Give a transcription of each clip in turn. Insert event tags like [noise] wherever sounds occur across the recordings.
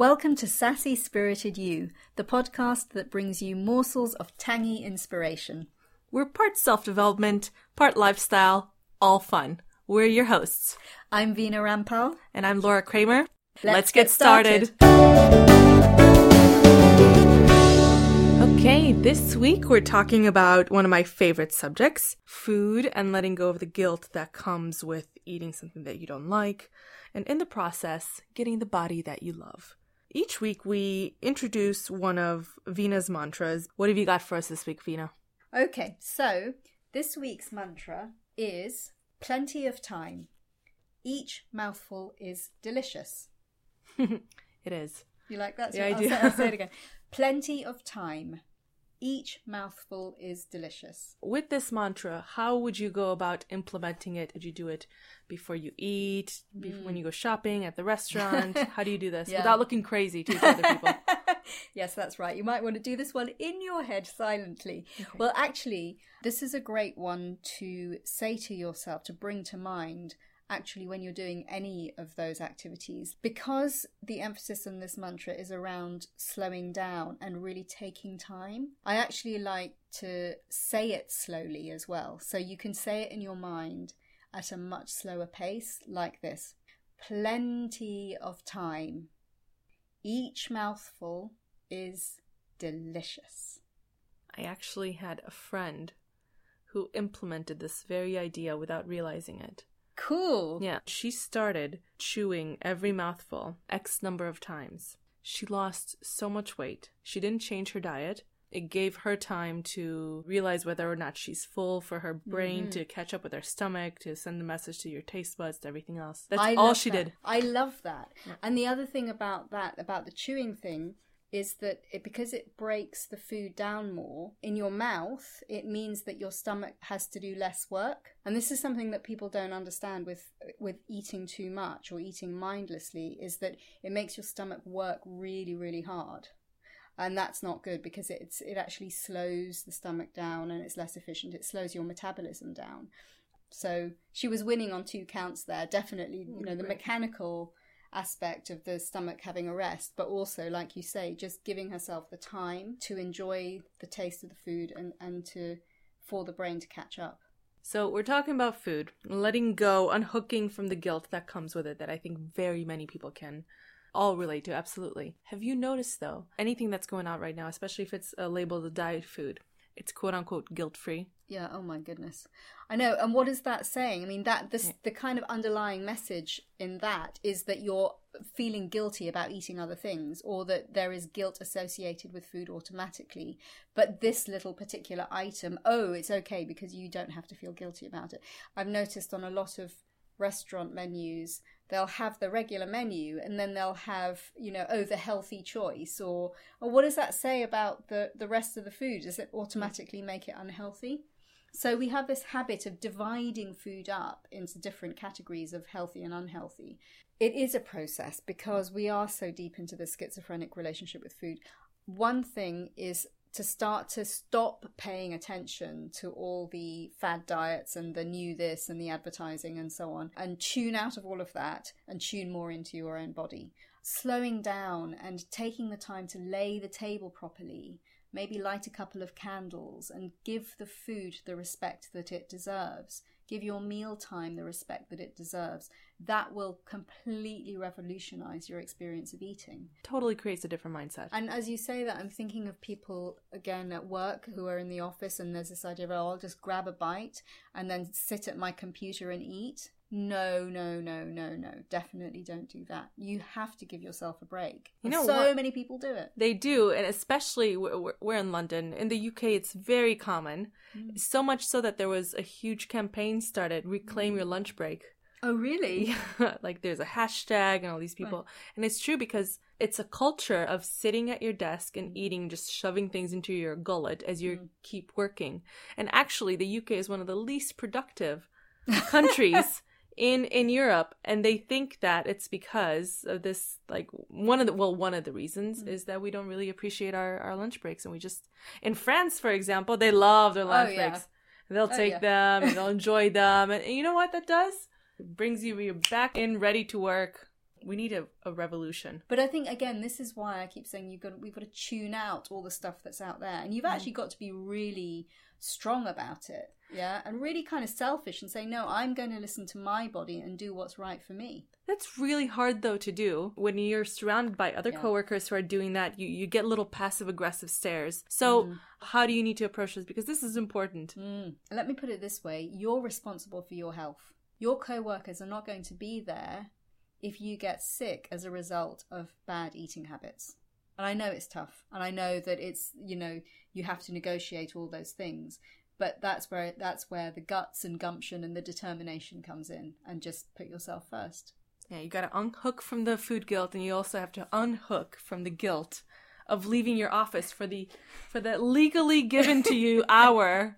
Welcome to Sassy Spirited You, the podcast that brings you morsels of tangy inspiration. We're part self development, part lifestyle, all fun. We're your hosts. I'm Vina Rampal. And I'm Laura Kramer. Let's, Let's get, get started. Okay, this week we're talking about one of my favorite subjects food and letting go of the guilt that comes with eating something that you don't like, and in the process, getting the body that you love. Each week we introduce one of Vina's mantras. What have you got for us this week, Vina? Okay, so this week's mantra is plenty of time. Each mouthful is delicious. [laughs] it is. You like that? Yeah, I I'll do. Say, I'll say it [laughs] again. Plenty of time. Each mouthful is delicious. With this mantra, how would you go about implementing it? Did you do it before you eat, mm. when you go shopping, at the restaurant? [laughs] how do you do this yeah. without looking crazy to other people? [laughs] yes, that's right. You might want to do this one in your head silently. Okay. Well, actually, this is a great one to say to yourself, to bring to mind actually when you're doing any of those activities. Because the emphasis on this mantra is around slowing down and really taking time, I actually like to say it slowly as well. So you can say it in your mind at a much slower pace, like this plenty of time. Each mouthful is delicious. I actually had a friend who implemented this very idea without realizing it. Cool. Yeah. She started chewing every mouthful X number of times. She lost so much weight. She didn't change her diet. It gave her time to realize whether or not she's full for her brain mm-hmm. to catch up with her stomach, to send a message to your taste buds, to everything else. That's I all she that. did. I love that. Yeah. And the other thing about that, about the chewing thing, is that it, because it breaks the food down more in your mouth, it means that your stomach has to do less work. And this is something that people don't understand with with eating too much or eating mindlessly is that it makes your stomach work really really hard. And that's not good because it's it actually slows the stomach down and it's less efficient. It slows your metabolism down. So she was winning on two counts there. Definitely, you know, the mechanical aspect of the stomach having a rest, but also, like you say, just giving herself the time to enjoy the taste of the food and, and to for the brain to catch up. So we're talking about food, letting go, unhooking from the guilt that comes with it that I think very many people can all relate to absolutely. Have you noticed though anything that's going out right now, especially if it's uh, labeled a diet food? It's quote unquote guilt free. Yeah, oh my goodness. I know. And what is that saying? I mean, that this the kind of underlying message in that is that you're feeling guilty about eating other things or that there is guilt associated with food automatically. But this little particular item, oh, it's okay because you don't have to feel guilty about it. I've noticed on a lot of restaurant menus they'll have the regular menu and then they'll have you know oh the healthy choice or or what does that say about the the rest of the food does it automatically make it unhealthy so we have this habit of dividing food up into different categories of healthy and unhealthy. It is a process because we are so deep into the schizophrenic relationship with food. One thing is to start to stop paying attention to all the fad diets and the new this and the advertising and so on and tune out of all of that and tune more into your own body. Slowing down and taking the time to lay the table properly maybe light a couple of candles and give the food the respect that it deserves. Give your meal time the respect that it deserves. That will completely revolutionize your experience of eating. Totally creates a different mindset. And as you say that, I'm thinking of people again at work who are in the office and there's this idea of, oh, I'll just grab a bite and then sit at my computer and eat. No, no, no, no, no. Definitely don't do that. You have to give yourself a break. You know, so what? many people do it. They do, and especially we're, we're in London. In the UK, it's very common. Mm. So much so that there was a huge campaign started: "Reclaim your lunch break." Oh, really? [laughs] Yeah. like there's a hashtag and all these people, right. and it's true because it's a culture of sitting at your desk and eating, just shoving things into your gullet as you mm. keep working. And actually, the UK is one of the least productive [laughs] countries in in Europe and they think that it's because of this like one of the well one of the reasons mm. is that we don't really appreciate our our lunch breaks and we just in France for example they love their lunch oh, yeah. breaks they'll oh, take yeah. them and they'll [laughs] enjoy them and, and, you know what that does it brings you you're back in ready to work We need a, a revolution. But I think again, this is why I keep saying you've got we've got to tune out all the stuff that's out there, and you've Mm. actually got to be really strong about it, yeah, and really kind of selfish and say, no, I'm going to listen to my body and do what's right for me. That's really hard though to do when you're surrounded by other Yeah. coworkers who are doing that. You you get little passive aggressive stares. So how do you need to approach this? Because this is important. Mm. Let me put it this way: you're responsible for your health. Your co-workers are not going to be there if you get sick as a result of bad eating habits. And I know it's tough, and I know that it's you know you have to negotiate all those things, but that's where that's where the guts and gumption and the determination comes in, and just put yourself first. Yeah, you got to unhook from the food guilt, and you also have to unhook from the guilt of leaving your office for the for the legally given to you [laughs] hour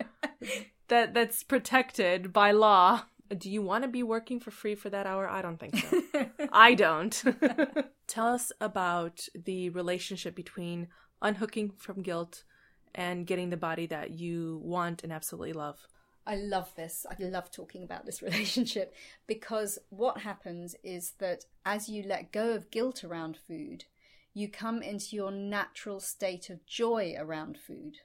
that that's protected by law. Do you want to be working for free for that hour? I don't think so. [laughs] I don't. [laughs] Tell us about the relationship between unhooking from guilt and getting the body that you want and absolutely love. I love this. I love talking about this [laughs] relationship because what happens is that as you let go of guilt around food, you come into your natural state of joy around food.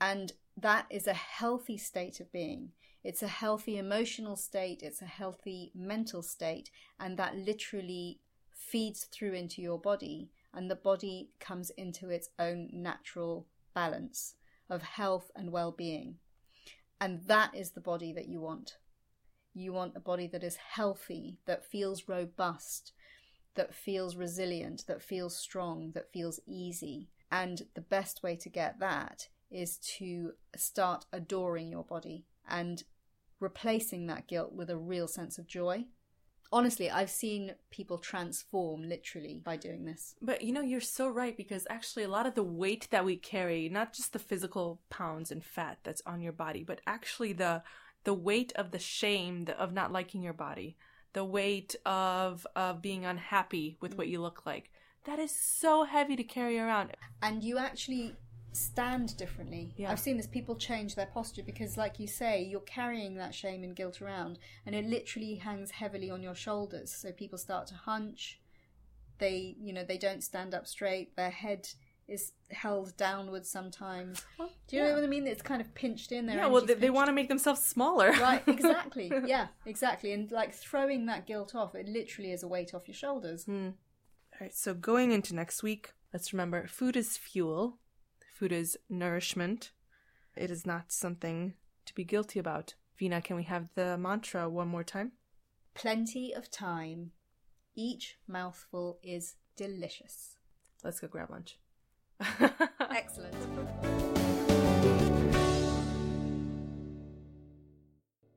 And that is a healthy state of being. It's a healthy emotional state, it's a healthy mental state, and that literally feeds through into your body, and the body comes into its own natural balance of health and well being. And that is the body that you want. You want a body that is healthy, that feels robust, that feels resilient, that feels strong, that feels easy. And the best way to get that is to start adoring your body and replacing that guilt with a real sense of joy. Honestly, I've seen people transform literally by doing this. But you know, you're so right because actually, a lot of the weight that we carry, not just the physical pounds and fat that's on your body, but actually the the weight of the shame of not liking your body, the weight of of being unhappy with what mm. you look like. That is so heavy to carry around. and you actually stand differently. Yeah. I've seen this people change their posture because, like you say, you're carrying that shame and guilt around, and it literally hangs heavily on your shoulders. So people start to hunch. They, you know, they don't stand up straight. Their head is held downwards sometimes. Do you know what I mean? It's kind of pinched in there. yeah, well, they, they want to make themselves smaller. Right, [laughs] exactly. yeah, exactly. And like throwing that guilt off, it literally is a weight off your shoulders. Hmm. All right, so going into next week, let's remember food is fuel, food is nourishment. It is not something to be guilty about. Vina, can we have the mantra one more time? Plenty of time. Each mouthful is delicious. Let's go grab lunch. [laughs] Excellent.